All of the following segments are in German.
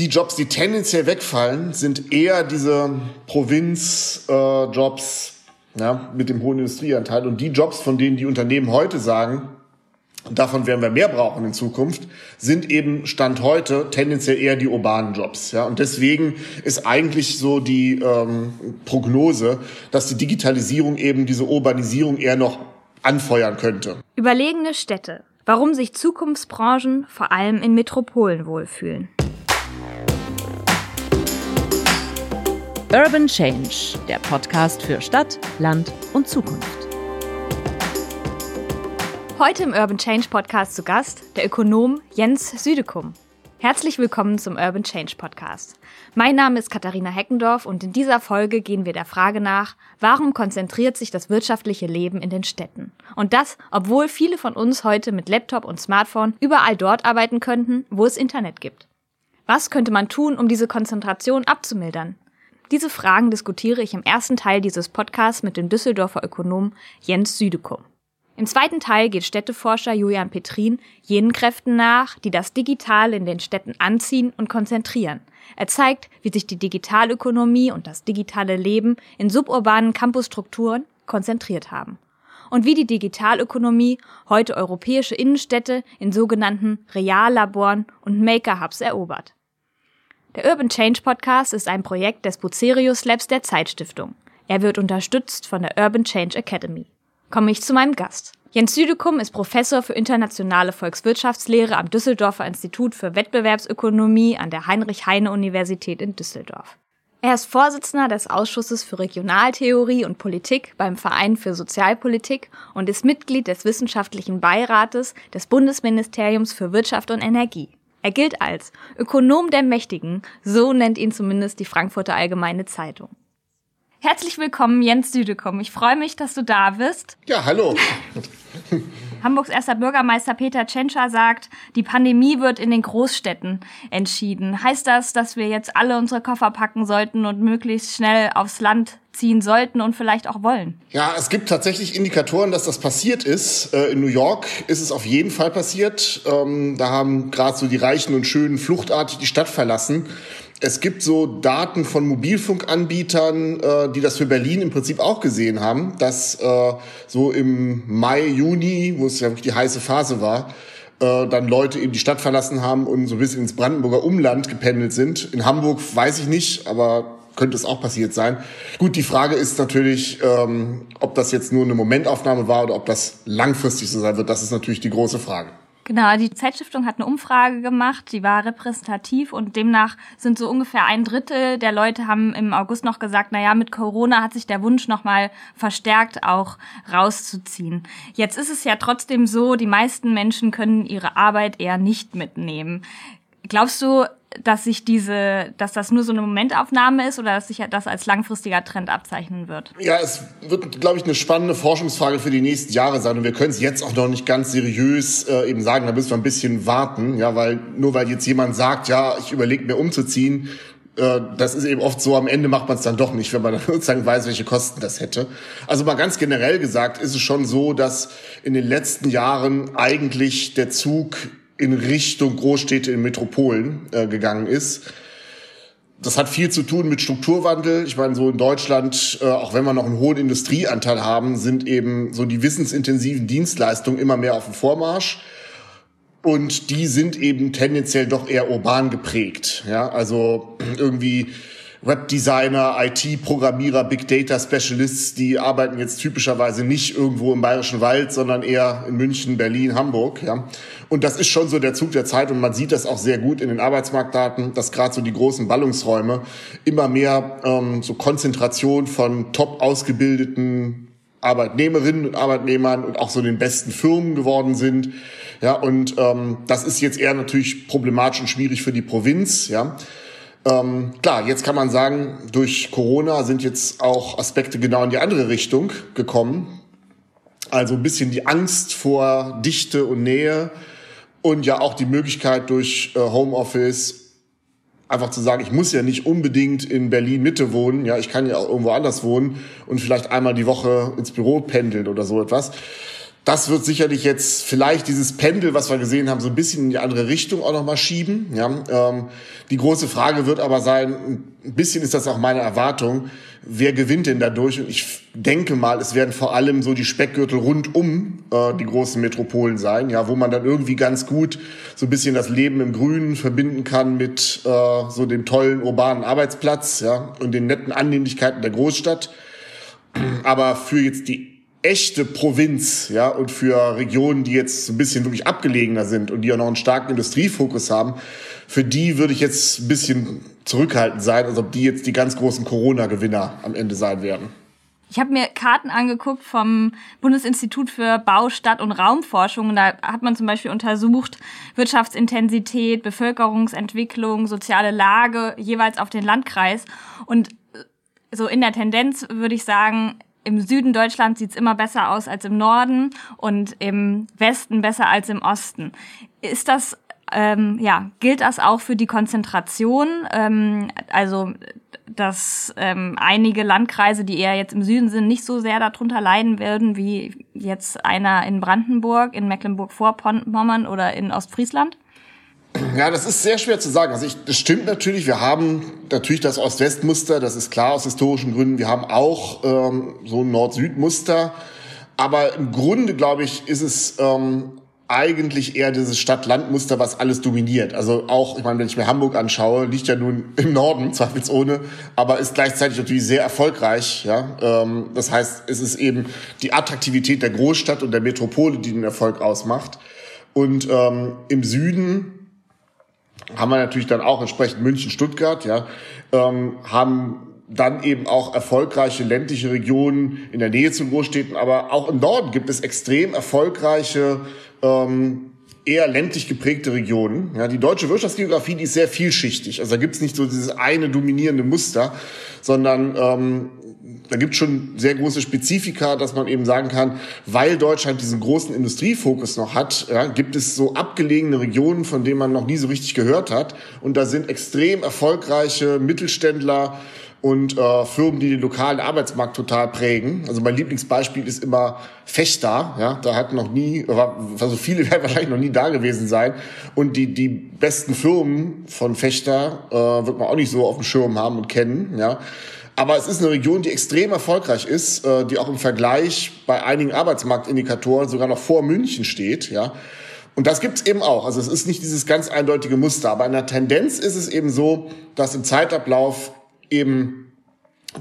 Die Jobs, die tendenziell wegfallen, sind eher diese Provinzjobs äh, ja, mit dem hohen Industrieanteil. Und die Jobs, von denen die Unternehmen heute sagen, davon werden wir mehr brauchen in Zukunft, sind eben Stand heute tendenziell eher die urbanen Jobs. Ja? Und deswegen ist eigentlich so die ähm, Prognose, dass die Digitalisierung eben diese Urbanisierung eher noch anfeuern könnte. Überlegene Städte. Warum sich Zukunftsbranchen vor allem in Metropolen wohlfühlen. Urban Change, der Podcast für Stadt, Land und Zukunft. Heute im Urban Change Podcast zu Gast der Ökonom Jens Südekum. Herzlich willkommen zum Urban Change Podcast. Mein Name ist Katharina Heckendorf und in dieser Folge gehen wir der Frage nach, warum konzentriert sich das wirtschaftliche Leben in den Städten? Und das, obwohl viele von uns heute mit Laptop und Smartphone überall dort arbeiten könnten, wo es Internet gibt. Was könnte man tun, um diese Konzentration abzumildern? Diese Fragen diskutiere ich im ersten Teil dieses Podcasts mit dem Düsseldorfer Ökonom Jens Südekum. Im zweiten Teil geht Städteforscher Julian Petrin jenen Kräften nach, die das Digitale in den Städten anziehen und konzentrieren. Er zeigt, wie sich die Digitalökonomie und das digitale Leben in suburbanen Campusstrukturen konzentriert haben. Und wie die Digitalökonomie heute europäische Innenstädte in sogenannten Reallaboren und Maker-Hubs erobert. Der Urban Change Podcast ist ein Projekt des Bucerius Labs der Zeitstiftung. Er wird unterstützt von der Urban Change Academy komme ich zu meinem Gast. Jens Südekum ist Professor für internationale Volkswirtschaftslehre am Düsseldorfer Institut für Wettbewerbsökonomie an der Heinrich-Heine-Universität in Düsseldorf. Er ist Vorsitzender des Ausschusses für Regionaltheorie und Politik beim Verein für Sozialpolitik und ist Mitglied des wissenschaftlichen Beirates des Bundesministeriums für Wirtschaft und Energie. Er gilt als Ökonom der Mächtigen, so nennt ihn zumindest die Frankfurter Allgemeine Zeitung. Herzlich willkommen, Jens Südekum. Ich freue mich, dass du da bist. Ja, hallo. Hamburgs erster Bürgermeister Peter Tschentscher sagt, die Pandemie wird in den Großstädten entschieden. Heißt das, dass wir jetzt alle unsere Koffer packen sollten und möglichst schnell aufs Land ziehen sollten und vielleicht auch wollen? Ja, es gibt tatsächlich Indikatoren, dass das passiert ist. Äh, in New York ist es auf jeden Fall passiert. Ähm, da haben gerade so die Reichen und Schönen fluchtartig die Stadt verlassen es gibt so Daten von Mobilfunkanbietern, äh, die das für Berlin im Prinzip auch gesehen haben, dass äh, so im Mai, Juni, wo es ja wirklich die heiße Phase war, äh, dann Leute eben die Stadt verlassen haben und so ein bisschen ins Brandenburger Umland gependelt sind. In Hamburg weiß ich nicht, aber könnte es auch passiert sein. Gut, die Frage ist natürlich, ähm, ob das jetzt nur eine Momentaufnahme war oder ob das langfristig so sein wird. Das ist natürlich die große Frage. Genau, die Zeitstiftung hat eine Umfrage gemacht, die war repräsentativ und demnach sind so ungefähr ein Drittel der Leute haben im August noch gesagt, na ja, mit Corona hat sich der Wunsch nochmal verstärkt auch rauszuziehen. Jetzt ist es ja trotzdem so, die meisten Menschen können ihre Arbeit eher nicht mitnehmen. Glaubst du, dass sich diese, dass das nur so eine Momentaufnahme ist oder dass sich das als langfristiger Trend abzeichnen wird? Ja, es wird, glaube ich, eine spannende Forschungsfrage für die nächsten Jahre sein und wir können es jetzt auch noch nicht ganz seriös äh, eben sagen, da müssen wir ein bisschen warten, ja, weil nur weil jetzt jemand sagt, ja, ich überlege mir umzuziehen, äh, das ist eben oft so, am Ende macht man es dann doch nicht, wenn man dann sozusagen weiß, welche Kosten das hätte. Also mal ganz generell gesagt ist es schon so, dass in den letzten Jahren eigentlich der Zug in Richtung Großstädte in Metropolen äh, gegangen ist. Das hat viel zu tun mit Strukturwandel. Ich meine, so in Deutschland, äh, auch wenn wir noch einen hohen Industrieanteil haben, sind eben so die wissensintensiven Dienstleistungen immer mehr auf dem Vormarsch. Und die sind eben tendenziell doch eher urban geprägt. Ja, also irgendwie Webdesigner, IT-Programmierer, Big Data Specialists, die arbeiten jetzt typischerweise nicht irgendwo im Bayerischen Wald, sondern eher in München, Berlin, Hamburg. Ja. Und das ist schon so der Zug der Zeit und man sieht das auch sehr gut in den Arbeitsmarktdaten, dass gerade so die großen Ballungsräume immer mehr ähm, so Konzentration von top ausgebildeten Arbeitnehmerinnen und Arbeitnehmern und auch so den besten Firmen geworden sind. Ja, und ähm, das ist jetzt eher natürlich problematisch und schwierig für die Provinz. Ja, ähm, klar, jetzt kann man sagen, durch Corona sind jetzt auch Aspekte genau in die andere Richtung gekommen. Also ein bisschen die Angst vor Dichte und Nähe und ja auch die Möglichkeit durch äh, Homeoffice einfach zu sagen, ich muss ja nicht unbedingt in Berlin Mitte wohnen, ja, ich kann ja auch irgendwo anders wohnen und vielleicht einmal die Woche ins Büro pendeln oder so etwas. Das wird sicherlich jetzt vielleicht dieses Pendel, was wir gesehen haben, so ein bisschen in die andere Richtung auch nochmal schieben. Ja, ähm, die große Frage wird aber sein, ein bisschen ist das auch meine Erwartung, wer gewinnt denn dadurch? Und ich denke mal, es werden vor allem so die Speckgürtel rund um äh, die großen Metropolen sein, ja, wo man dann irgendwie ganz gut so ein bisschen das Leben im Grünen verbinden kann mit äh, so dem tollen urbanen Arbeitsplatz, ja, und den netten Annehmlichkeiten der Großstadt. Aber für jetzt die echte Provinz, ja, und für Regionen, die jetzt ein bisschen wirklich abgelegener sind und die auch noch einen starken Industriefokus haben, für die würde ich jetzt ein bisschen zurückhaltend sein, als ob die jetzt die ganz großen Corona-Gewinner am Ende sein werden. Ich habe mir Karten angeguckt vom Bundesinstitut für Bau, Stadt und Raumforschung. Und da hat man zum Beispiel untersucht Wirtschaftsintensität, Bevölkerungsentwicklung, soziale Lage jeweils auf den Landkreis. Und so in der Tendenz würde ich sagen, im Süden Deutschlands sieht's immer besser aus als im Norden und im Westen besser als im Osten. Ist das, ähm, ja, gilt das auch für die Konzentration? Ähm, also, dass ähm, einige Landkreise, die eher jetzt im Süden sind, nicht so sehr darunter leiden werden, wie jetzt einer in Brandenburg, in Mecklenburg-Vorpommern oder in Ostfriesland? Ja, das ist sehr schwer zu sagen. Also ich, das stimmt natürlich. Wir haben natürlich das Ost-West-Muster, das ist klar aus historischen Gründen. Wir haben auch ähm, so ein Nord-Süd-Muster. Aber im Grunde, glaube ich, ist es ähm, eigentlich eher dieses Stadt-Land-Muster, was alles dominiert. Also auch, ich meine, wenn ich mir Hamburg anschaue, liegt ja nun im Norden, zweifelsohne, aber ist gleichzeitig natürlich sehr erfolgreich. Ja, ähm, Das heißt, es ist eben die Attraktivität der Großstadt und der Metropole, die den Erfolg ausmacht. Und ähm, im Süden haben wir natürlich dann auch entsprechend München, Stuttgart, ja, ähm, haben dann eben auch erfolgreiche ländliche Regionen in der Nähe zu Großstädten, aber auch im Norden gibt es extrem erfolgreiche ähm, eher ländlich geprägte Regionen. Ja, die deutsche Wirtschaftsgeografie, die ist sehr vielschichtig. Also da gibt es nicht so dieses eine dominierende Muster, sondern ähm, da gibt es schon sehr große Spezifika, dass man eben sagen kann, weil Deutschland diesen großen Industriefokus noch hat, ja, gibt es so abgelegene Regionen, von denen man noch nie so richtig gehört hat. Und da sind extrem erfolgreiche Mittelständler und äh, Firmen, die den lokalen Arbeitsmarkt total prägen. Also mein Lieblingsbeispiel ist immer Fechter. Ja, da hat noch nie, also viele werden wahrscheinlich noch nie da gewesen sein. Und die die besten Firmen von Fechter äh, wird man auch nicht so auf dem Schirm haben und kennen. Ja. Aber es ist eine Region, die extrem erfolgreich ist, äh, die auch im Vergleich bei einigen Arbeitsmarktindikatoren sogar noch vor München steht. Ja. Und das gibt's eben auch. Also es ist nicht dieses ganz eindeutige Muster. Aber in der Tendenz ist es eben so, dass im Zeitablauf eben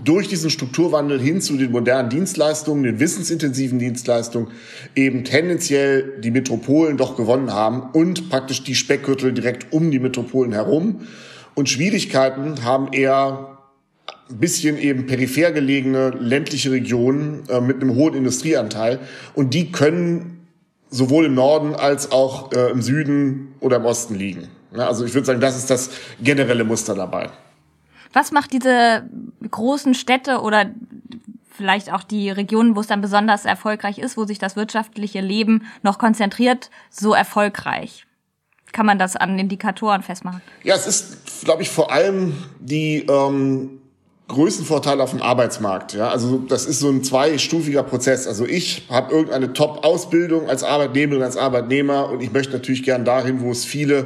durch diesen Strukturwandel hin zu den modernen Dienstleistungen, den wissensintensiven Dienstleistungen, eben tendenziell die Metropolen doch gewonnen haben und praktisch die Speckgürtel direkt um die Metropolen herum. Und Schwierigkeiten haben eher ein bisschen eben peripher gelegene ländliche Regionen äh, mit einem hohen Industrieanteil. Und die können sowohl im Norden als auch äh, im Süden oder im Osten liegen. Ja, also ich würde sagen, das ist das generelle Muster dabei. Was macht diese großen Städte oder vielleicht auch die Regionen, wo es dann besonders erfolgreich ist, wo sich das wirtschaftliche Leben noch konzentriert, so erfolgreich? Kann man das an Indikatoren festmachen? Ja, es ist, glaube ich, vor allem die ähm, Größenvorteil auf dem Arbeitsmarkt. Ja, also das ist so ein zweistufiger Prozess. Also ich habe irgendeine Top-Ausbildung als Arbeitnehmerin, als Arbeitnehmer und ich möchte natürlich gern dahin, wo es viele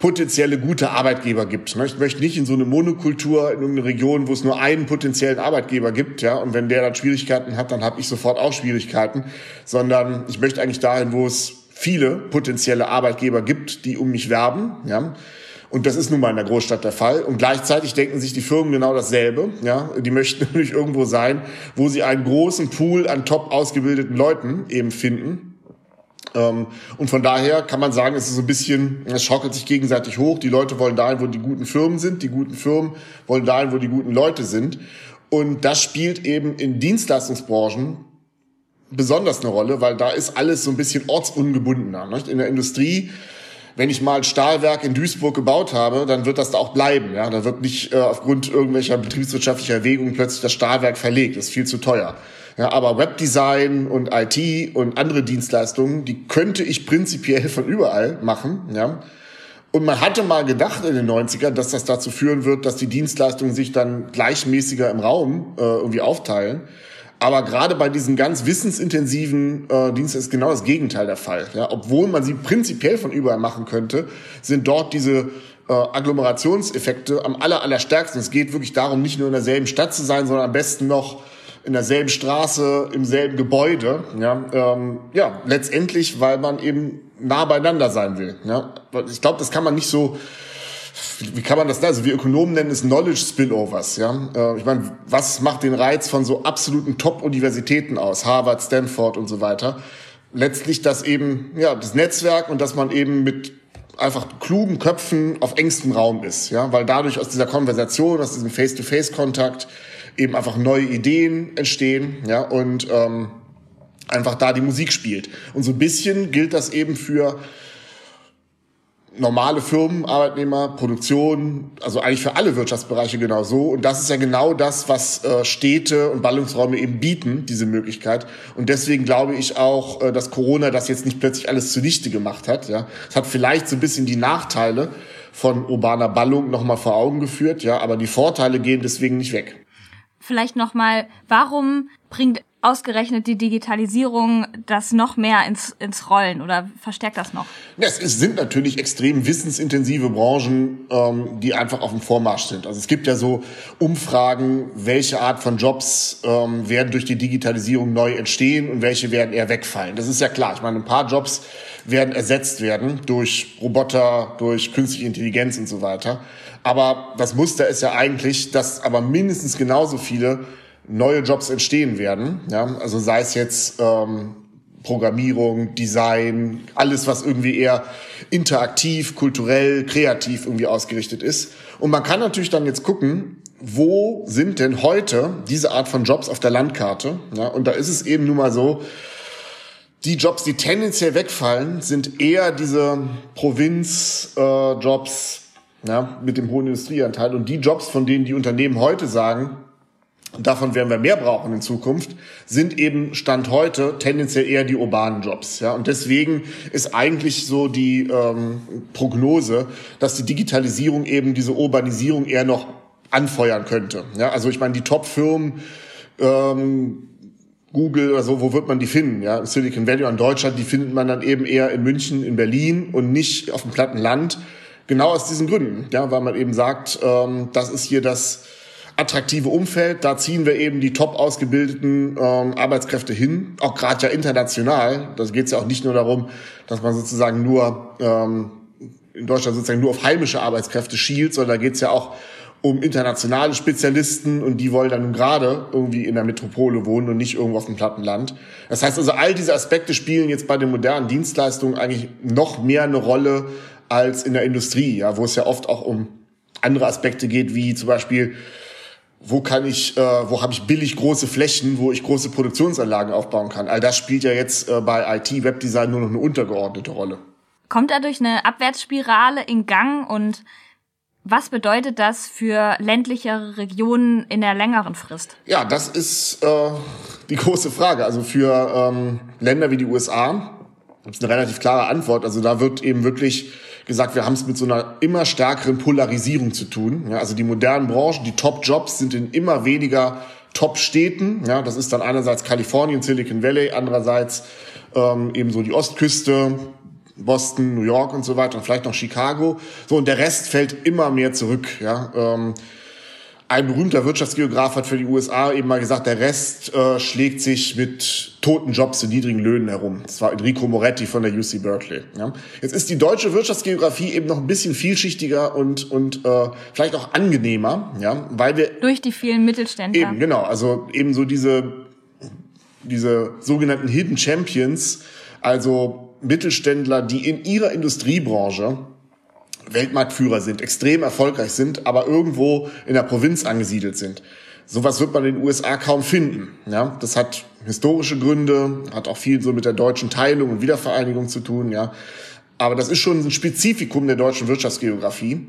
potenzielle gute Arbeitgeber gibt. Ne? Ich möchte nicht in so eine Monokultur in irgendeine Region, wo es nur einen potenziellen Arbeitgeber gibt, ja, und wenn der dann Schwierigkeiten hat, dann habe ich sofort auch Schwierigkeiten, sondern ich möchte eigentlich dahin, wo es viele potenzielle Arbeitgeber gibt, die um mich werben, ja. Und das ist nun mal in der Großstadt der Fall. Und gleichzeitig denken sich die Firmen genau dasselbe. Ja, die möchten natürlich irgendwo sein, wo sie einen großen Pool an top ausgebildeten Leuten eben finden. Ähm, und von daher kann man sagen, es ist so ein bisschen, es schaukelt sich gegenseitig hoch. Die Leute wollen dahin, wo die guten Firmen sind. Die guten Firmen wollen dahin, wo die guten Leute sind. Und das spielt eben in Dienstleistungsbranchen besonders eine Rolle, weil da ist alles so ein bisschen ortsungebundener. Nicht? In der Industrie wenn ich mal ein Stahlwerk in Duisburg gebaut habe, dann wird das da auch bleiben. Ja, da wird nicht äh, aufgrund irgendwelcher betriebswirtschaftlicher Erwägungen plötzlich das Stahlwerk verlegt. Das ist viel zu teuer. Ja, aber Webdesign und IT und andere Dienstleistungen, die könnte ich prinzipiell von überall machen. Ja. Und man hatte mal gedacht in den 90ern, dass das dazu führen wird, dass die Dienstleistungen sich dann gleichmäßiger im Raum äh, irgendwie aufteilen. Aber gerade bei diesen ganz wissensintensiven äh, Diensten ist genau das Gegenteil der Fall. Ja, obwohl man sie prinzipiell von überall machen könnte, sind dort diese äh, Agglomerationseffekte am aller, allerstärksten. Es geht wirklich darum, nicht nur in derselben Stadt zu sein, sondern am besten noch in derselben Straße, im selben Gebäude. Ja, ähm, ja letztendlich, weil man eben nah beieinander sein will. Ja, ich glaube, das kann man nicht so wie kann man das da? Also wir Ökonomen nennen es Knowledge Spillovers. Ja, äh, ich meine, was macht den Reiz von so absoluten Top-Universitäten aus, Harvard, Stanford und so weiter? Letztlich das eben, ja, das Netzwerk und dass man eben mit einfach klugen Köpfen auf engstem Raum ist, ja, weil dadurch aus dieser Konversation, aus diesem Face-to-Face-Kontakt eben einfach neue Ideen entstehen, ja, und ähm, einfach da die Musik spielt. Und so ein bisschen gilt das eben für normale Firmen, Arbeitnehmer, Produktion, also eigentlich für alle Wirtschaftsbereiche genau so. Und das ist ja genau das, was äh, Städte und Ballungsräume eben bieten, diese Möglichkeit. Und deswegen glaube ich auch, äh, dass Corona das jetzt nicht plötzlich alles zunichte gemacht hat. Ja, es hat vielleicht so ein bisschen die Nachteile von urbaner Ballung nochmal vor Augen geführt, ja, aber die Vorteile gehen deswegen nicht weg. Vielleicht nochmal, warum bringt ausgerechnet die Digitalisierung das noch mehr ins, ins Rollen oder verstärkt das noch? Es sind natürlich extrem wissensintensive Branchen, ähm, die einfach auf dem Vormarsch sind. Also es gibt ja so Umfragen, welche Art von Jobs ähm, werden durch die Digitalisierung neu entstehen und welche werden eher wegfallen. Das ist ja klar. Ich meine, ein paar Jobs werden ersetzt werden durch Roboter, durch künstliche Intelligenz und so weiter. Aber das Muster ist ja eigentlich, dass aber mindestens genauso viele neue Jobs entstehen werden. Ja? Also sei es jetzt ähm, Programmierung, Design, alles, was irgendwie eher interaktiv, kulturell, kreativ irgendwie ausgerichtet ist. Und man kann natürlich dann jetzt gucken, wo sind denn heute diese Art von Jobs auf der Landkarte? Ja? Und da ist es eben nun mal so, die Jobs, die tendenziell wegfallen, sind eher diese Provinzjobs äh, ja, mit dem hohen Industrieanteil. Und die Jobs, von denen die Unternehmen heute sagen, davon werden wir mehr brauchen in Zukunft, sind eben Stand heute tendenziell eher die urbanen Jobs. Ja? Und deswegen ist eigentlich so die ähm, Prognose, dass die Digitalisierung eben diese Urbanisierung eher noch anfeuern könnte. Ja? Also ich meine, die Top-Firmen, ähm, Google oder so, wo wird man die finden? Ja, Silicon Valley und Deutschland, die findet man dann eben eher in München, in Berlin und nicht auf dem platten Land. Genau aus diesen Gründen, ja, weil man eben sagt, ähm, das ist hier das attraktive Umfeld. Da ziehen wir eben die top ausgebildeten ähm, Arbeitskräfte hin, auch gerade ja international. Da geht es ja auch nicht nur darum, dass man sozusagen nur ähm, in Deutschland sozusagen nur auf heimische Arbeitskräfte schielt, sondern da geht es ja auch um internationale Spezialisten und die wollen dann nun gerade irgendwie in der Metropole wohnen und nicht irgendwo auf dem Plattenland. Das heißt also, all diese Aspekte spielen jetzt bei den modernen Dienstleistungen eigentlich noch mehr eine Rolle als in der Industrie, ja, wo es ja oft auch um andere Aspekte geht, wie zum Beispiel wo kann ich, äh, wo habe ich billig große Flächen, wo ich große Produktionsanlagen aufbauen kann. All das spielt ja jetzt äh, bei IT Webdesign nur noch eine untergeordnete Rolle. Kommt dadurch eine Abwärtsspirale in Gang und was bedeutet das für ländlichere Regionen in der längeren Frist? Ja, das ist äh, die große Frage. Also für ähm, Länder wie die USA gibt es eine relativ klare Antwort. Also da wird eben wirklich gesagt, wir haben es mit so einer immer stärkeren Polarisierung zu tun. Ja, also die modernen Branchen, die Top-Jobs sind in immer weniger Top-Städten. Ja, das ist dann einerseits Kalifornien, Silicon Valley, andererseits ähm, eben so die Ostküste, Boston, New York und so weiter und vielleicht noch Chicago. So und der Rest fällt immer mehr zurück. Ja, ähm, ein berühmter Wirtschaftsgeograf hat für die USA eben mal gesagt, der Rest äh, schlägt sich mit toten Jobs und niedrigen Löhnen herum. Das war Enrico Moretti von der UC Berkeley. Ja. Jetzt ist die deutsche Wirtschaftsgeografie eben noch ein bisschen vielschichtiger und, und äh, vielleicht auch angenehmer, ja, weil wir... Durch die vielen Mittelständler. Eben, genau. Also eben so diese, diese sogenannten Hidden Champions, also Mittelständler, die in ihrer Industriebranche Weltmarktführer sind, extrem erfolgreich sind, aber irgendwo in der Provinz angesiedelt sind. Sowas wird man in den USA kaum finden. Ja, das hat historische Gründe, hat auch viel so mit der deutschen Teilung und Wiedervereinigung zu tun. Ja, aber das ist schon ein Spezifikum der deutschen Wirtschaftsgeografie.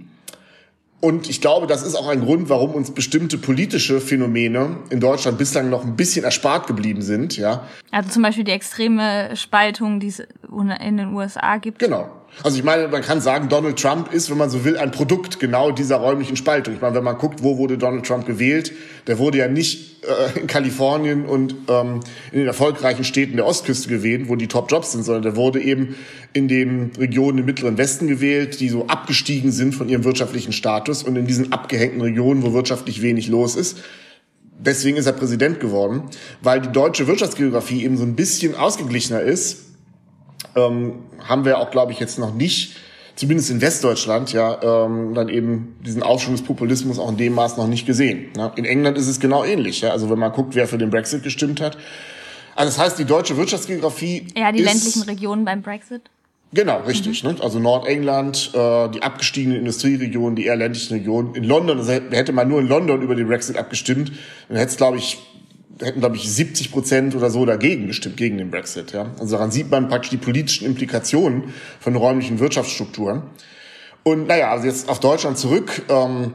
Und ich glaube, das ist auch ein Grund, warum uns bestimmte politische Phänomene in Deutschland bislang noch ein bisschen erspart geblieben sind. Ja. Also zum Beispiel die extreme Spaltung, die es in den USA gibt. Genau. Also ich meine, man kann sagen, Donald Trump ist, wenn man so will, ein Produkt genau dieser räumlichen Spaltung. Ich meine, wenn man guckt, wo wurde Donald Trump gewählt, der wurde ja nicht äh, in Kalifornien und ähm, in den erfolgreichen Städten der Ostküste gewählt, wo die Top-Jobs sind, sondern der wurde eben in den Regionen im Mittleren Westen gewählt, die so abgestiegen sind von ihrem wirtschaftlichen Status und in diesen abgehängten Regionen, wo wirtschaftlich wenig los ist. Deswegen ist er Präsident geworden, weil die deutsche Wirtschaftsgeografie eben so ein bisschen ausgeglichener ist ähm, haben wir auch, glaube ich, jetzt noch nicht, zumindest in Westdeutschland, ja, ähm, dann eben diesen Aufschwung des Populismus auch in dem Maß noch nicht gesehen. Ne? In England ist es genau ähnlich. Ja? Also wenn man guckt, wer für den Brexit gestimmt hat. Also das heißt, die deutsche Wirtschaftsgeografie. Ja, die ländlichen Regionen beim Brexit. Genau, richtig. Mhm. Ne? Also Nordengland, äh, die abgestiegenen Industrieregionen, die eher ländlichen Regionen. In London, also hätte man nur in London über den Brexit abgestimmt, dann hätte es, glaube ich, hätten, glaube ich, 70 Prozent oder so dagegen gestimmt, gegen den Brexit. Ja? Also daran sieht man praktisch die politischen Implikationen von räumlichen Wirtschaftsstrukturen. Und naja, also jetzt auf Deutschland zurück. Ähm,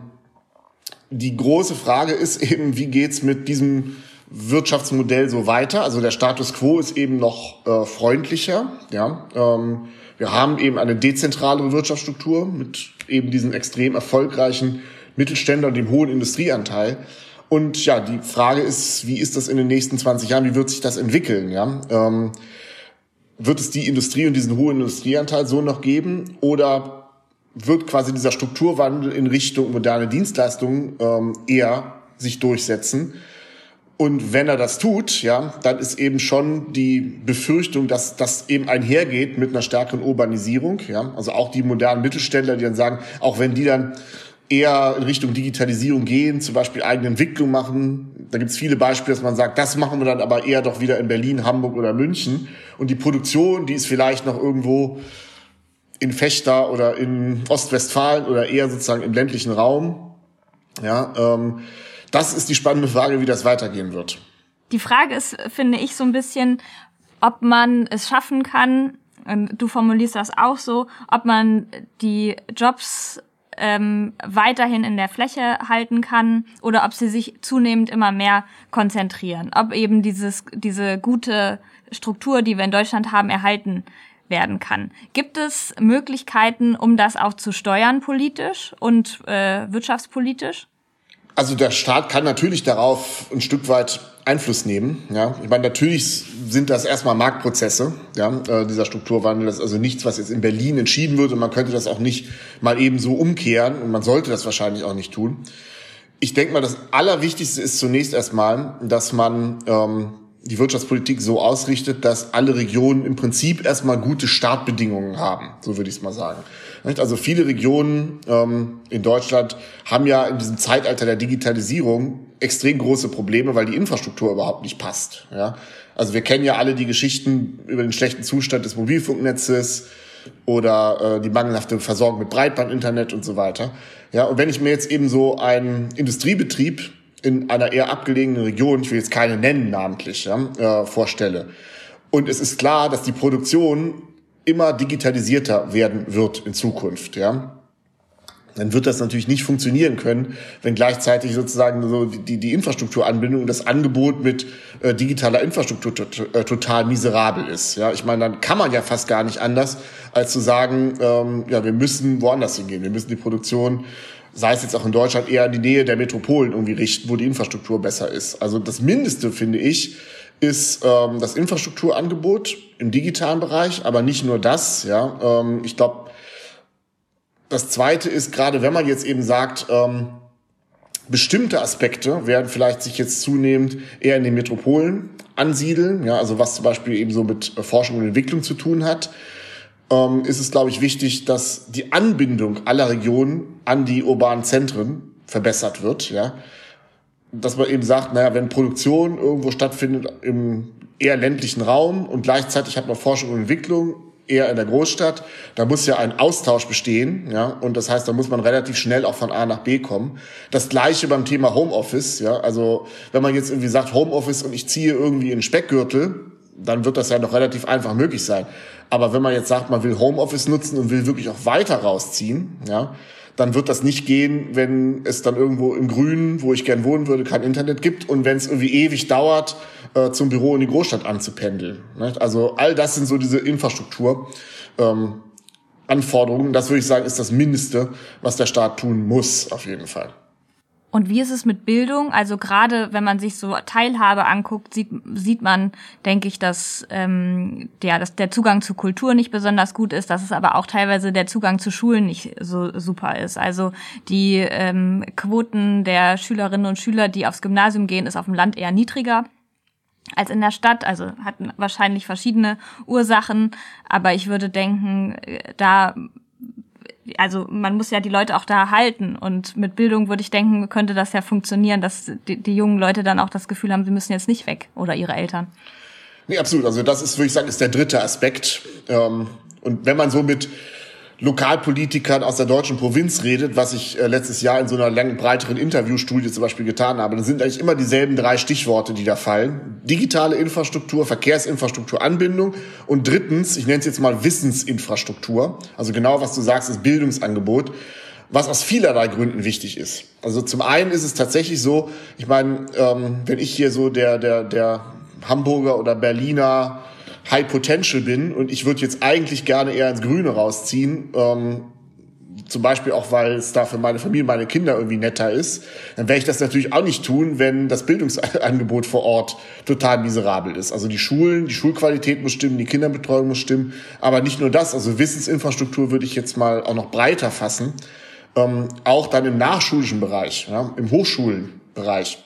die große Frage ist eben, wie geht's mit diesem Wirtschaftsmodell so weiter? Also der Status quo ist eben noch äh, freundlicher. Ja? Ähm, wir haben eben eine dezentrale Wirtschaftsstruktur mit eben diesen extrem erfolgreichen Mittelständern und dem hohen Industrieanteil. Und ja, die Frage ist, wie ist das in den nächsten 20 Jahren? Wie wird sich das entwickeln? Ja? Ähm, wird es die Industrie und diesen hohen Industrieanteil so noch geben? Oder wird quasi dieser Strukturwandel in Richtung moderne Dienstleistungen ähm, eher sich durchsetzen? Und wenn er das tut, ja, dann ist eben schon die Befürchtung, dass das eben einhergeht mit einer stärkeren Urbanisierung, ja. Also auch die modernen Mittelständler, die dann sagen, auch wenn die dann eher in Richtung Digitalisierung gehen, zum Beispiel eigene Entwicklung machen. Da gibt es viele Beispiele, dass man sagt, das machen wir dann aber eher doch wieder in Berlin, Hamburg oder München. Und die Produktion, die ist vielleicht noch irgendwo in Fechter oder in Ostwestfalen oder eher sozusagen im ländlichen Raum. Ja, ähm, das ist die spannende Frage, wie das weitergehen wird. Die Frage ist, finde ich, so ein bisschen, ob man es schaffen kann, du formulierst das auch so, ob man die Jobs ähm, weiterhin in der Fläche halten kann oder ob sie sich zunehmend immer mehr konzentrieren. Ob eben dieses, diese gute Struktur, die wir in Deutschland haben, erhalten werden kann. Gibt es Möglichkeiten, um das auch zu steuern politisch und äh, wirtschaftspolitisch? Also der Staat kann natürlich darauf ein Stück weit Einfluss nehmen. Ja, ich meine, natürlich sind das erstmal Marktprozesse, ja, äh, dieser Strukturwandel. Das ist also nichts, was jetzt in Berlin entschieden wird und man könnte das auch nicht mal eben so umkehren und man sollte das wahrscheinlich auch nicht tun. Ich denke mal, das Allerwichtigste ist zunächst erstmal, dass man ähm, die Wirtschaftspolitik so ausrichtet, dass alle Regionen im Prinzip erstmal gute Startbedingungen haben, so würde ich es mal sagen. Also viele Regionen ähm, in Deutschland haben ja in diesem Zeitalter der Digitalisierung extrem große Probleme, weil die Infrastruktur überhaupt nicht passt. Ja? Also wir kennen ja alle die Geschichten über den schlechten Zustand des Mobilfunknetzes oder äh, die mangelhafte Versorgung mit Breitbandinternet und so weiter. Ja, und wenn ich mir jetzt eben so einen Industriebetrieb in einer eher abgelegenen Region, ich will jetzt keine nennen namentlich, ja, äh, vorstelle. Und es ist klar, dass die Produktion immer digitalisierter werden wird in Zukunft, ja dann wird das natürlich nicht funktionieren können, wenn gleichzeitig sozusagen so die, die Infrastrukturanbindung und das Angebot mit äh, digitaler Infrastruktur äh, total miserabel ist. Ja, ich meine, dann kann man ja fast gar nicht anders, als zu sagen, ähm, ja, wir müssen woanders hingehen. Wir müssen die Produktion sei es jetzt auch in Deutschland, eher in die Nähe der Metropolen irgendwie richten, wo die Infrastruktur besser ist. Also das Mindeste, finde ich, ist ähm, das Infrastrukturangebot im digitalen Bereich, aber nicht nur das. Ja, ähm, ich glaube, das Zweite ist gerade, wenn man jetzt eben sagt, ähm, bestimmte Aspekte werden vielleicht sich jetzt zunehmend eher in den Metropolen ansiedeln, ja, also was zum Beispiel eben so mit Forschung und Entwicklung zu tun hat ähm, ist es, glaube ich, wichtig, dass die Anbindung aller Regionen an die urbanen Zentren verbessert wird. Ja? Dass man eben sagt, naja, wenn Produktion irgendwo stattfindet im eher ländlichen Raum und gleichzeitig hat man Forschung und Entwicklung eher in der Großstadt, da muss ja ein Austausch bestehen, ja, und das heißt, da muss man relativ schnell auch von A nach B kommen. Das gleiche beim Thema Homeoffice, ja, also wenn man jetzt irgendwie sagt Homeoffice und ich ziehe irgendwie in Speckgürtel, dann wird das ja noch relativ einfach möglich sein. Aber wenn man jetzt sagt, man will Homeoffice nutzen und will wirklich auch weiter rausziehen, ja, dann wird das nicht gehen, wenn es dann irgendwo im Grünen, wo ich gern wohnen würde, kein Internet gibt und wenn es irgendwie ewig dauert, äh, zum Büro in die Großstadt anzupendeln. Ne? Also all das sind so diese Infrastruktur. Ähm, Anforderungen. Das würde ich sagen, ist das Mindeste, was der Staat tun muss, auf jeden Fall. Und wie ist es mit Bildung? Also gerade wenn man sich so Teilhabe anguckt, sieht, sieht man, denke ich, dass, ähm, ja, dass der Zugang zu Kultur nicht besonders gut ist, dass es aber auch teilweise der Zugang zu Schulen nicht so super ist. Also die ähm, Quoten der Schülerinnen und Schüler, die aufs Gymnasium gehen, ist auf dem Land eher niedriger als in der Stadt, also hat wahrscheinlich verschiedene Ursachen, aber ich würde denken, äh, da also man muss ja die Leute auch da halten und mit Bildung würde ich denken, könnte das ja funktionieren, dass die, die jungen Leute dann auch das Gefühl haben, sie müssen jetzt nicht weg oder ihre Eltern. Nee, absolut. Also das ist, würde ich sagen, ist der dritte Aspekt. Ähm, und wenn man so mit Lokalpolitikern aus der deutschen Provinz redet, was ich äh, letztes Jahr in so einer langen, breiteren Interviewstudie zum Beispiel getan habe, dann sind eigentlich immer dieselben drei Stichworte, die da fallen. Digitale Infrastruktur, Verkehrsinfrastruktur, Anbindung und drittens, ich nenne es jetzt mal Wissensinfrastruktur. Also genau, was du sagst, ist Bildungsangebot was aus vielerlei Gründen wichtig ist. Also zum einen ist es tatsächlich so, ich meine, ähm, wenn ich hier so der, der, der Hamburger oder Berliner High Potential bin und ich würde jetzt eigentlich gerne eher ins Grüne rausziehen, ähm, zum Beispiel auch, weil es da für meine Familie, meine Kinder irgendwie netter ist, dann werde ich das natürlich auch nicht tun, wenn das Bildungsangebot vor Ort total miserabel ist. Also die Schulen, die Schulqualität muss stimmen, die Kinderbetreuung muss stimmen, aber nicht nur das, also Wissensinfrastruktur würde ich jetzt mal auch noch breiter fassen, ähm, auch dann im nachschulischen Bereich, ja, im Hochschulenbereich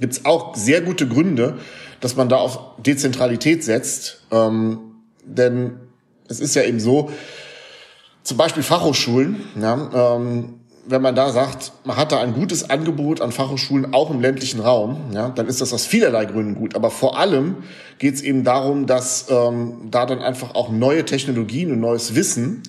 gibt es auch sehr gute Gründe, dass man da auf Dezentralität setzt. Ähm, denn es ist ja eben so, zum Beispiel Fachhochschulen, ja, ähm, wenn man da sagt, man hat da ein gutes Angebot an Fachhochschulen auch im ländlichen Raum, ja, dann ist das aus vielerlei Gründen gut. Aber vor allem geht es eben darum, dass ähm, da dann einfach auch neue Technologien und neues Wissen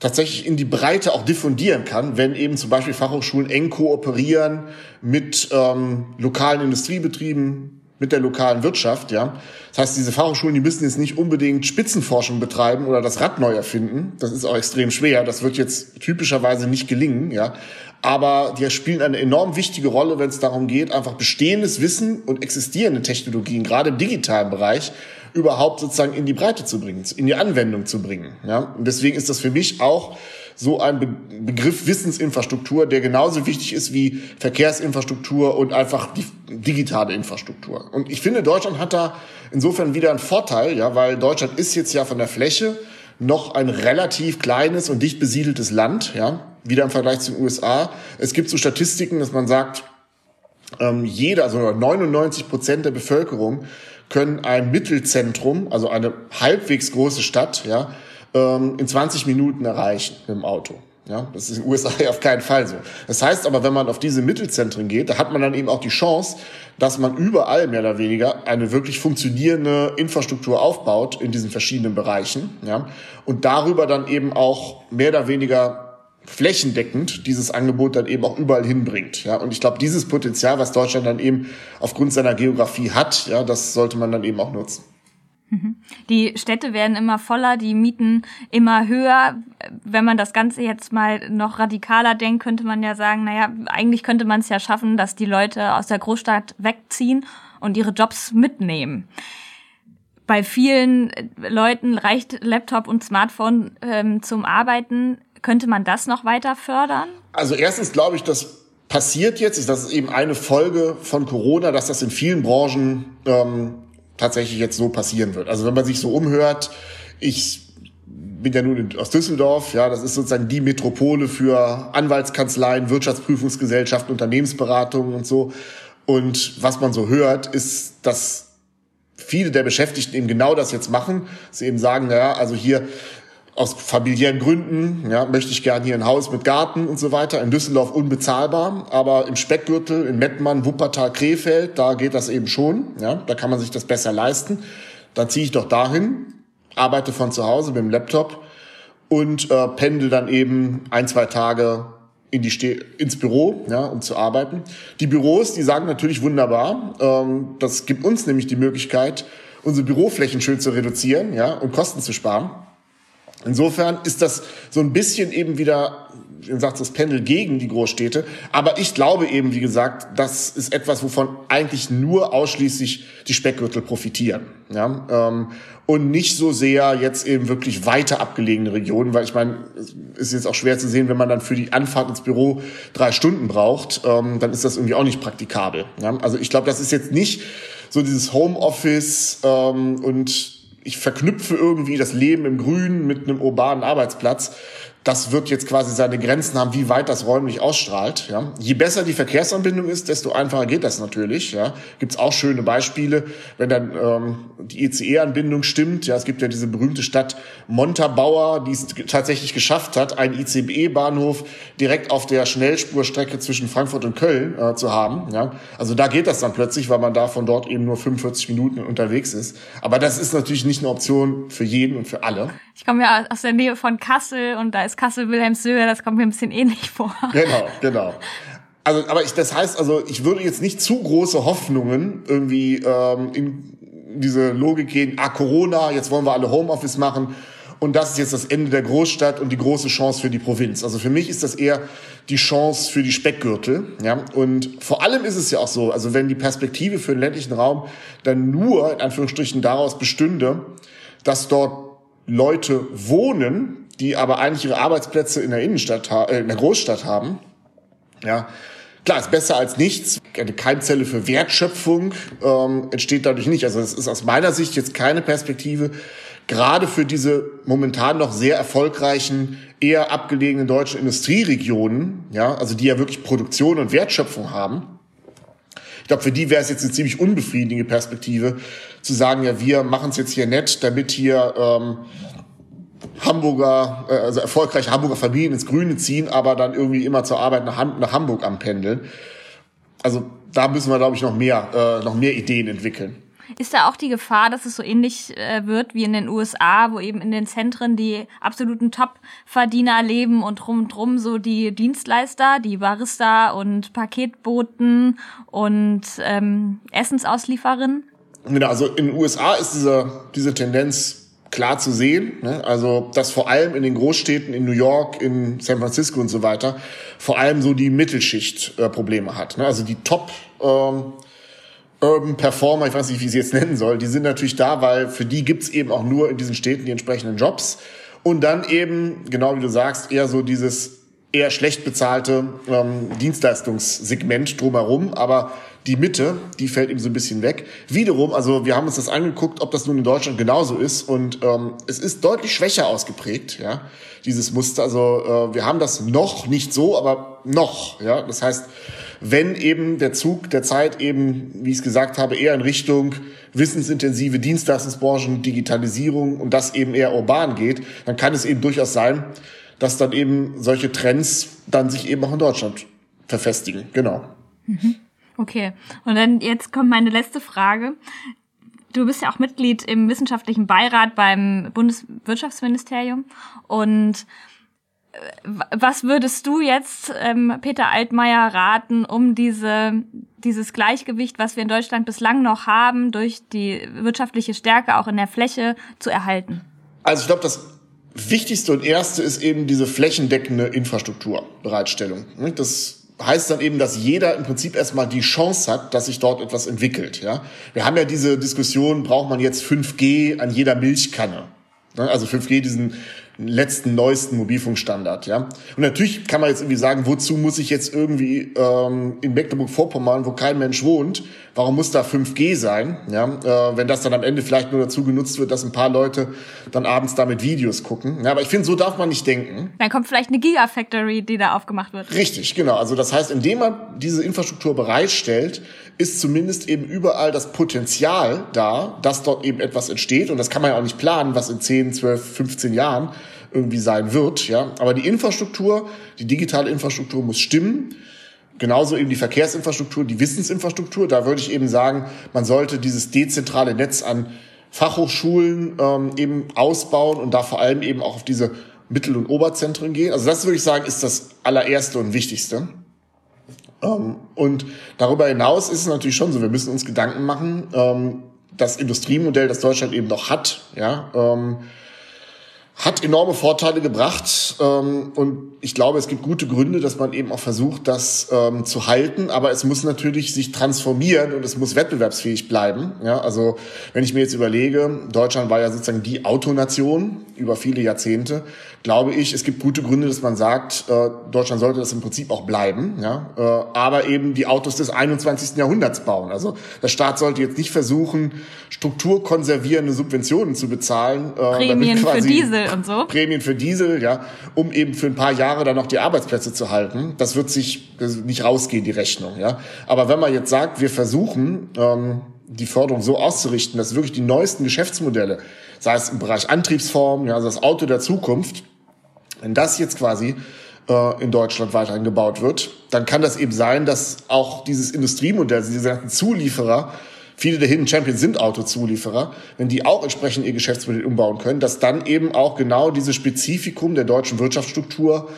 tatsächlich in die Breite auch diffundieren kann, wenn eben zum Beispiel Fachhochschulen eng kooperieren mit ähm, lokalen Industriebetrieben, mit der lokalen Wirtschaft, ja. Das heißt, diese Fachhochschulen, die müssen jetzt nicht unbedingt Spitzenforschung betreiben oder das Rad neu erfinden. Das ist auch extrem schwer. Das wird jetzt typischerweise nicht gelingen, ja. Aber die spielen eine enorm wichtige Rolle, wenn es darum geht, einfach bestehendes Wissen und existierende Technologien, gerade im digitalen Bereich, überhaupt sozusagen in die Breite zu bringen, in die Anwendung zu bringen, ja. Und deswegen ist das für mich auch so ein Be Begriff Wissensinfrastruktur, der genauso wichtig ist wie Verkehrsinfrastruktur und einfach die digitale Infrastruktur. Und ich finde, Deutschland hat da insofern wieder einen Vorteil, ja, weil Deutschland ist jetzt ja von der Fläche noch ein relativ kleines und dicht besiedeltes Land, ja, wieder im Vergleich zu den USA. Es gibt so Statistiken, dass man sagt, ähm, jeder, also 99 Prozent der Bevölkerung können ein Mittelzentrum, also eine halbwegs große Stadt, ja, ähm, in 20 Minuten erreichen mit dem Auto. Ja, das ist in den USA ja auf keinen Fall so. Das heißt aber, wenn man auf diese Mittelzentren geht, da hat man dann eben auch die Chance, dass man überall mehr oder weniger eine wirklich funktionierende Infrastruktur aufbaut in diesen verschiedenen Bereichen, ja, und darüber dann eben auch mehr oder weniger flächendeckend dieses Angebot dann eben auch überall hinbringt, ja. Und ich glaube, dieses Potenzial, was Deutschland dann eben aufgrund seiner Geografie hat, ja, das sollte man dann eben auch nutzen. Mhm. Die Städte werden immer voller, die Mieten immer höher. Wenn man das Ganze jetzt mal noch radikaler denkt, könnte man ja sagen, naja, eigentlich könnte man es ja schaffen, dass die Leute aus der Großstadt wegziehen und ihre Jobs mitnehmen. Bei vielen Leuten reicht Laptop und Smartphone ähm, zum Arbeiten. Könnte man das noch weiter fördern? Also erstens glaube ich, das passiert jetzt, das ist eben eine Folge von Corona, dass das in vielen Branchen ähm, tatsächlich jetzt so passieren wird. Also wenn man sich so umhört, ich bin ja nun aus Düsseldorf, ja, das ist sozusagen die Metropole für Anwaltskanzleien, Wirtschaftsprüfungsgesellschaften, Unternehmensberatungen und so. Und was man so hört, ist, dass viele der Beschäftigten eben genau das jetzt machen. Sie eben sagen, naja, also hier aus familiären Gründen, ja, möchte ich gerne hier ein Haus mit Garten und so weiter. In Düsseldorf unbezahlbar, aber im Speckgürtel, in Mettmann, Wuppertal, Krefeld, da geht das eben schon. Ja, da kann man sich das besser leisten. Da ziehe ich doch dahin, arbeite von zu Hause mit dem Laptop und äh, pendel dann eben ein, zwei Tage in die Ste ins Büro, ja, um zu arbeiten. Die Büros, die sagen natürlich wunderbar, ähm, das gibt uns nämlich die Möglichkeit, unsere Büroflächen schön zu reduzieren, ja, und Kosten zu sparen. Insofern ist das so ein bisschen eben wieder, wie sagt das Pendel gegen die Großstädte. Aber ich glaube eben, wie gesagt, das ist etwas, wovon eigentlich nur ausschließlich die Speckgürtel profitieren. Ja? Ähm, und nicht so sehr jetzt eben wirklich weiter abgelegene Regionen, weil ich meine, es ist jetzt auch schwer zu sehen, wenn man dann für die Anfahrt ins Büro drei Stunden braucht, ähm, dann ist das irgendwie auch nicht praktikabel. Ja? Also ich glaube, das ist jetzt nicht so dieses Homeoffice ähm, und ich verknüpfe irgendwie das Leben im Grünen mit einem urbanen Arbeitsplatz, das wird jetzt quasi seine Grenzen haben, wie weit das räumlich ausstrahlt. Ja. Je besser die Verkehrsanbindung ist, desto einfacher geht das natürlich. Ja. Gibt es auch schöne Beispiele, wenn dann ähm, die ECE-Anbindung stimmt. Ja, es gibt ja diese berühmte Stadt Montabaur, die es tatsächlich geschafft hat, einen ICE-Bahnhof direkt auf der Schnellspurstrecke zwischen Frankfurt und Köln äh, zu haben. Ja. Also da geht das dann plötzlich, weil man da von dort eben nur 45 Minuten unterwegs ist. Aber das ist natürlich nicht eine Option für jeden und für alle. Ich komme ja aus der Nähe von Kassel und da ist Kassel-Wilhelmshöhe, das kommt mir ein bisschen ähnlich vor. Genau, genau. Also, aber ich, das heißt also, ich würde jetzt nicht zu große Hoffnungen irgendwie ähm, in diese Logik gehen, ah, Corona, jetzt wollen wir alle Homeoffice machen und das ist jetzt das Ende der Großstadt und die große Chance für die Provinz. Also für mich ist das eher die Chance für die Speckgürtel. Ja? Und vor allem ist es ja auch so, also wenn die Perspektive für den ländlichen Raum dann nur in Anführungsstrichen daraus bestünde, dass dort Leute wohnen, die aber eigentlich ihre Arbeitsplätze in der Innenstadt, äh, in der Großstadt haben. Ja, klar, ist besser als nichts. Eine Keimzelle für Wertschöpfung ähm, entsteht dadurch nicht. Also es ist aus meiner Sicht jetzt keine Perspektive, gerade für diese momentan noch sehr erfolgreichen, eher abgelegenen deutschen Industrieregionen, ja, also die ja wirklich Produktion und Wertschöpfung haben. Ich glaube, für die wäre es jetzt eine ziemlich unbefriedigende Perspektive, zu sagen, ja, wir machen es jetzt hier nett, damit hier ähm, Hamburger, äh, also erfolgreiche Hamburger Familien ins Grüne ziehen, aber dann irgendwie immer zur Arbeit nach, nach Hamburg anpendeln. Also da müssen wir, glaube ich, noch mehr, äh, noch mehr Ideen entwickeln. Ist da auch die Gefahr, dass es so ähnlich äh, wird wie in den USA, wo eben in den Zentren die absoluten Top-Verdiener leben und drum und drum so die Dienstleister, die Barista und Paketboten und ähm, Essensausliefererinnen? Genau, also in den USA ist diese, diese Tendenz klar zu sehen. Ne? Also, dass vor allem in den Großstädten, in New York, in San Francisco und so weiter, vor allem so die Mittelschicht äh, Probleme hat. Ne? Also die Top ähm, Urban Performer, ich weiß nicht, wie ich sie jetzt nennen soll, die sind natürlich da, weil für die gibt's eben auch nur in diesen Städten die entsprechenden Jobs. Und dann eben, genau wie du sagst, eher so dieses eher schlecht bezahlte ähm, Dienstleistungssegment drumherum. Aber die Mitte, die fällt ihm so ein bisschen weg. Wiederum, also wir haben uns das angeguckt, ob das nun in Deutschland genauso ist und ähm, es ist deutlich schwächer ausgeprägt, ja, dieses Muster. Also äh, wir haben das noch nicht so, aber noch, ja. Das heißt, wenn eben der Zug der Zeit eben, wie ich es gesagt habe, eher in Richtung wissensintensive Dienstleistungsbranchen, Digitalisierung und das eben eher urban geht, dann kann es eben durchaus sein, dass dann eben solche Trends dann sich eben auch in Deutschland verfestigen. Genau. Mhm. Okay. Und dann jetzt kommt meine letzte Frage. Du bist ja auch Mitglied im wissenschaftlichen Beirat beim Bundeswirtschaftsministerium. Und was würdest du jetzt ähm, Peter Altmaier raten, um diese, dieses Gleichgewicht, was wir in Deutschland bislang noch haben, durch die wirtschaftliche Stärke auch in der Fläche zu erhalten? Also ich glaube, das Wichtigste und Erste ist eben diese flächendeckende Infrastrukturbereitstellung. Das heißt dann eben, dass jeder im Prinzip erstmal die Chance hat, dass sich dort etwas entwickelt. Ja? Wir haben ja diese Diskussion, braucht man jetzt 5G an jeder Milchkanne? Ne? Also 5G, diesen letzten, neuesten Mobilfunkstandard. Ja? Und natürlich kann man jetzt irgendwie sagen, wozu muss ich jetzt irgendwie ähm, in Mecklenburg-Vorpommern, wo kein Mensch wohnt, warum muss da 5G sein? Ja? Äh, wenn das dann am Ende vielleicht nur dazu genutzt wird, dass ein paar Leute dann abends damit Videos gucken. Ja, aber ich finde, so darf man nicht denken. Dann kommt vielleicht eine Gigafactory, die da aufgemacht wird. Richtig, genau. Also das heißt, indem man diese Infrastruktur bereitstellt, ist zumindest eben überall das Potenzial da, dass dort eben etwas entsteht. Und das kann man ja auch nicht planen, was in 10, 12, 15 Jahren irgendwie sein wird. Ja, aber die Infrastruktur, die digitale Infrastruktur muss stimmen. Genauso eben die Verkehrsinfrastruktur, die Wissensinfrastruktur. Da würde ich eben sagen, man sollte dieses dezentrale Netz an Fachhochschulen ähm, eben ausbauen und da vor allem eben auch auf diese Mittel- und Oberzentren gehen. Also das würde ich sagen, ist das allererste und wichtigste. Ähm, und darüber hinaus ist es natürlich schon so, wir müssen uns Gedanken machen, ähm, das Industriemodell, das Deutschland eben noch hat, ja, ähm, hat enorme Vorteile gebracht ähm, und ich glaube, es gibt gute Gründe, dass man eben auch versucht, das ähm, zu halten, aber es muss natürlich sich transformieren und es muss wettbewerbsfähig bleiben. Ja, also wenn ich mir jetzt überlege, Deutschland war ja sozusagen die Autonation über viele Jahrzehnte, glaube ich, es gibt gute Gründe, dass man sagt, äh, Deutschland sollte das im Prinzip auch bleiben, ja, äh, aber eben die Autos des 21. Jahrhunderts bauen. Also der Staat sollte jetzt nicht versuchen, strukturkonservierende Subventionen zu bezahlen. Äh, Prämien für Diesel und so. Prämien für Diesel, ja, um eben für ein paar Jahre dann noch die Arbeitsplätze zu halten. Das wird sich nicht rausgehen, die Rechnung, ja. Aber wenn man jetzt sagt, wir versuchen, ähm, die Förderung so auszurichten, dass wirklich die neuesten Geschäftsmodelle, sei es im Bereich Antriebsform, ja, also das Auto der Zukunft, wenn das jetzt quasi äh, in Deutschland weiterhin gebaut wird, dann kann das eben sein, dass auch dieses Industriemodell, diese ganzen Zulieferer, viele der Hidden Champions sind Autozulieferer, wenn die auch entsprechend ihr Geschäftsmodell umbauen können, dass dann eben auch genau dieses Spezifikum der deutschen Wirtschaftsstruktur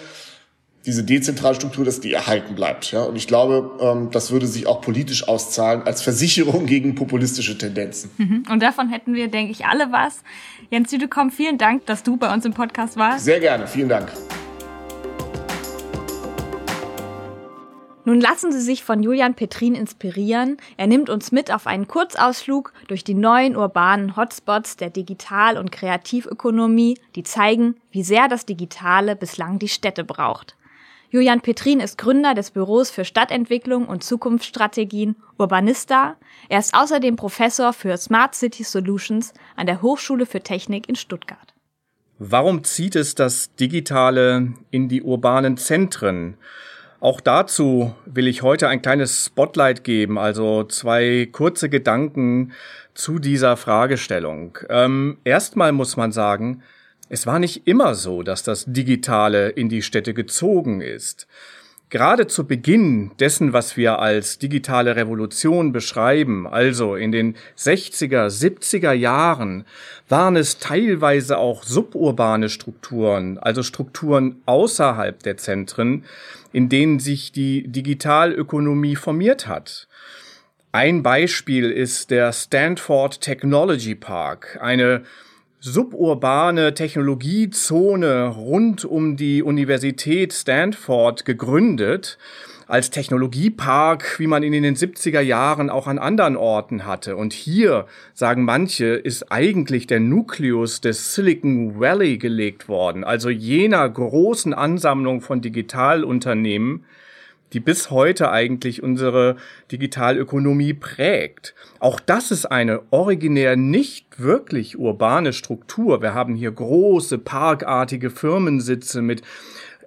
diese dezentrale Struktur, dass die erhalten bleibt. Ja? Und ich glaube, ähm, das würde sich auch politisch auszahlen als Versicherung gegen populistische Tendenzen. Mhm. Und davon hätten wir, denke ich, alle was. Jens Südekom, vielen Dank, dass du bei uns im Podcast warst. Sehr gerne, vielen Dank. Nun lassen Sie sich von Julian Petrin inspirieren. Er nimmt uns mit auf einen Kurzausflug durch die neuen urbanen Hotspots der Digital- und Kreativökonomie, die zeigen, wie sehr das Digitale bislang die Städte braucht. Julian Petrin ist Gründer des Büros für Stadtentwicklung und Zukunftsstrategien Urbanista. Er ist außerdem Professor für Smart City Solutions an der Hochschule für Technik in Stuttgart. Warum zieht es das Digitale in die urbanen Zentren? Auch dazu will ich heute ein kleines Spotlight geben, also zwei kurze Gedanken zu dieser Fragestellung. Ähm, erstmal muss man sagen, es war nicht immer so, dass das Digitale in die Städte gezogen ist. Gerade zu Beginn dessen, was wir als digitale Revolution beschreiben, also in den 60er, 70er Jahren, waren es teilweise auch suburbane Strukturen, also Strukturen außerhalb der Zentren, in denen sich die Digitalökonomie formiert hat. Ein Beispiel ist der Stanford Technology Park, eine suburbane Technologiezone rund um die Universität Stanford gegründet als Technologiepark, wie man ihn in den 70er Jahren auch an anderen Orten hatte. Und hier, sagen manche, ist eigentlich der Nukleus des Silicon Valley gelegt worden, also jener großen Ansammlung von Digitalunternehmen, die bis heute eigentlich unsere Digitalökonomie prägt. Auch das ist eine originär nicht wirklich urbane Struktur. Wir haben hier große parkartige Firmensitze mit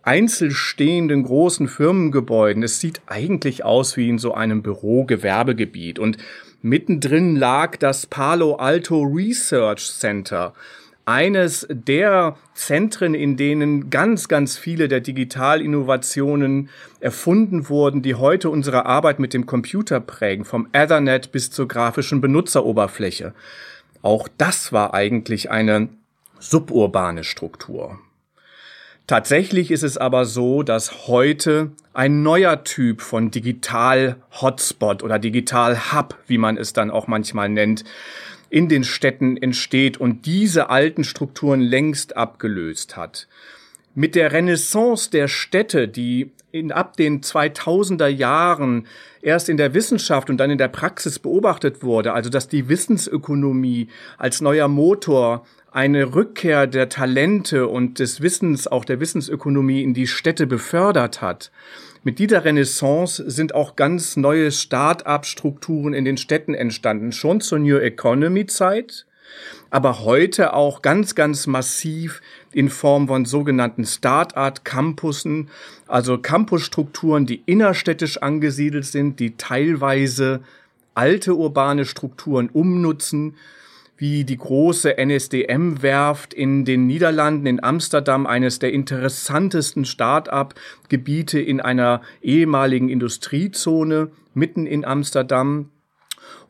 einzelstehenden großen Firmengebäuden. Es sieht eigentlich aus wie in so einem Bürogewerbegebiet und mittendrin lag das Palo Alto Research Center eines der Zentren, in denen ganz, ganz viele der Digitalinnovationen erfunden wurden, die heute unsere Arbeit mit dem Computer prägen, vom Ethernet bis zur grafischen Benutzeroberfläche. Auch das war eigentlich eine suburbane Struktur. Tatsächlich ist es aber so, dass heute ein neuer Typ von Digital-Hotspot oder Digital-Hub, wie man es dann auch manchmal nennt, in den Städten entsteht und diese alten Strukturen längst abgelöst hat. Mit der Renaissance der Städte, die in, ab den 2000er Jahren erst in der Wissenschaft und dann in der Praxis beobachtet wurde, also dass die Wissensökonomie als neuer Motor eine Rückkehr der Talente und des Wissens, auch der Wissensökonomie in die Städte befördert hat, mit dieser Renaissance sind auch ganz neue Start-up-Strukturen in den Städten entstanden, schon zur New Economy-Zeit, aber heute auch ganz, ganz massiv in Form von sogenannten Start-up-Campussen, also Campusstrukturen, die innerstädtisch angesiedelt sind, die teilweise alte urbane Strukturen umnutzen, wie die große NSDM-Werft in den Niederlanden, in Amsterdam, eines der interessantesten Start-up-Gebiete in einer ehemaligen Industriezone mitten in Amsterdam.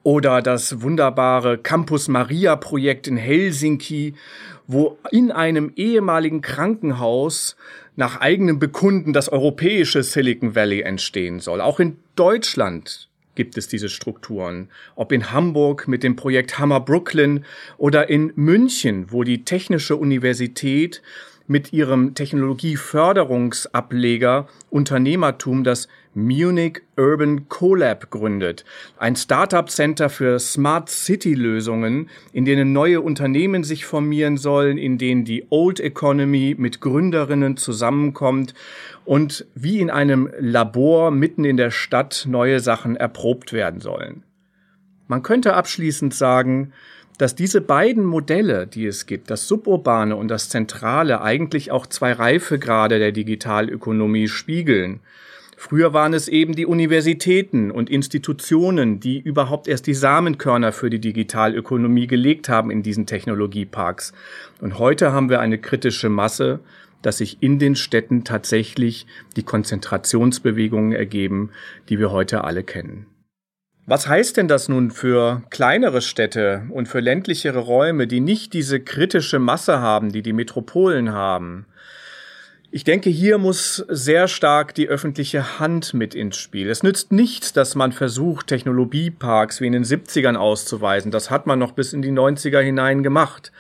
Oder das wunderbare Campus Maria Projekt in Helsinki, wo in einem ehemaligen Krankenhaus nach eigenem Bekunden das europäische Silicon Valley entstehen soll. Auch in Deutschland gibt es diese Strukturen. Ob in Hamburg mit dem Projekt Hammer Brooklyn oder in München, wo die Technische Universität mit ihrem Technologieförderungsableger Unternehmertum das Munich Urban Collab gründet. Ein Startup-Center für Smart City-Lösungen, in denen neue Unternehmen sich formieren sollen, in denen die Old Economy mit Gründerinnen zusammenkommt und wie in einem Labor mitten in der Stadt neue Sachen erprobt werden sollen. Man könnte abschließend sagen, dass diese beiden Modelle, die es gibt, das Suburbane und das Zentrale, eigentlich auch zwei Reifegrade der Digitalökonomie spiegeln. Früher waren es eben die Universitäten und Institutionen, die überhaupt erst die Samenkörner für die Digitalökonomie gelegt haben in diesen Technologieparks. Und heute haben wir eine kritische Masse, dass sich in den Städten tatsächlich die Konzentrationsbewegungen ergeben, die wir heute alle kennen. Was heißt denn das nun für kleinere Städte und für ländlichere Räume, die nicht diese kritische Masse haben, die die Metropolen haben? Ich denke, hier muss sehr stark die öffentliche Hand mit ins Spiel. Es nützt nichts, dass man versucht, Technologieparks wie in den 70ern auszuweisen. Das hat man noch bis in die 90er hinein gemacht.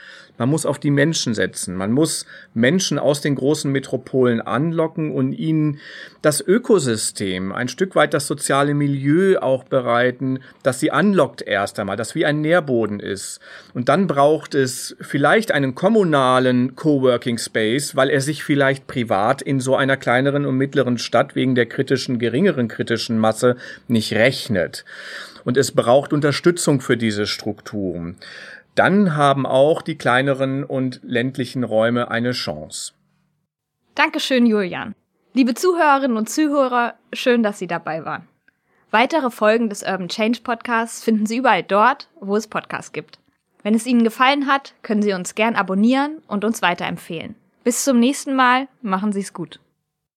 Man muss auf die Menschen setzen. Man muss Menschen aus den großen Metropolen anlocken und ihnen das Ökosystem, ein Stück weit das soziale Milieu auch bereiten, dass sie anlockt erst einmal, das wie ein Nährboden ist. Und dann braucht es vielleicht einen kommunalen Coworking Space, weil er sich vielleicht privat in so einer kleineren und mittleren Stadt wegen der kritischen, geringeren kritischen Masse nicht rechnet. Und es braucht Unterstützung für diese Strukturen dann haben auch die kleineren und ländlichen Räume eine Chance. Dankeschön, Julian. Liebe Zuhörerinnen und Zuhörer, schön, dass Sie dabei waren. Weitere Folgen des Urban Change Podcasts finden Sie überall dort, wo es Podcasts gibt. Wenn es Ihnen gefallen hat, können Sie uns gern abonnieren und uns weiterempfehlen. Bis zum nächsten Mal, machen Sie es gut.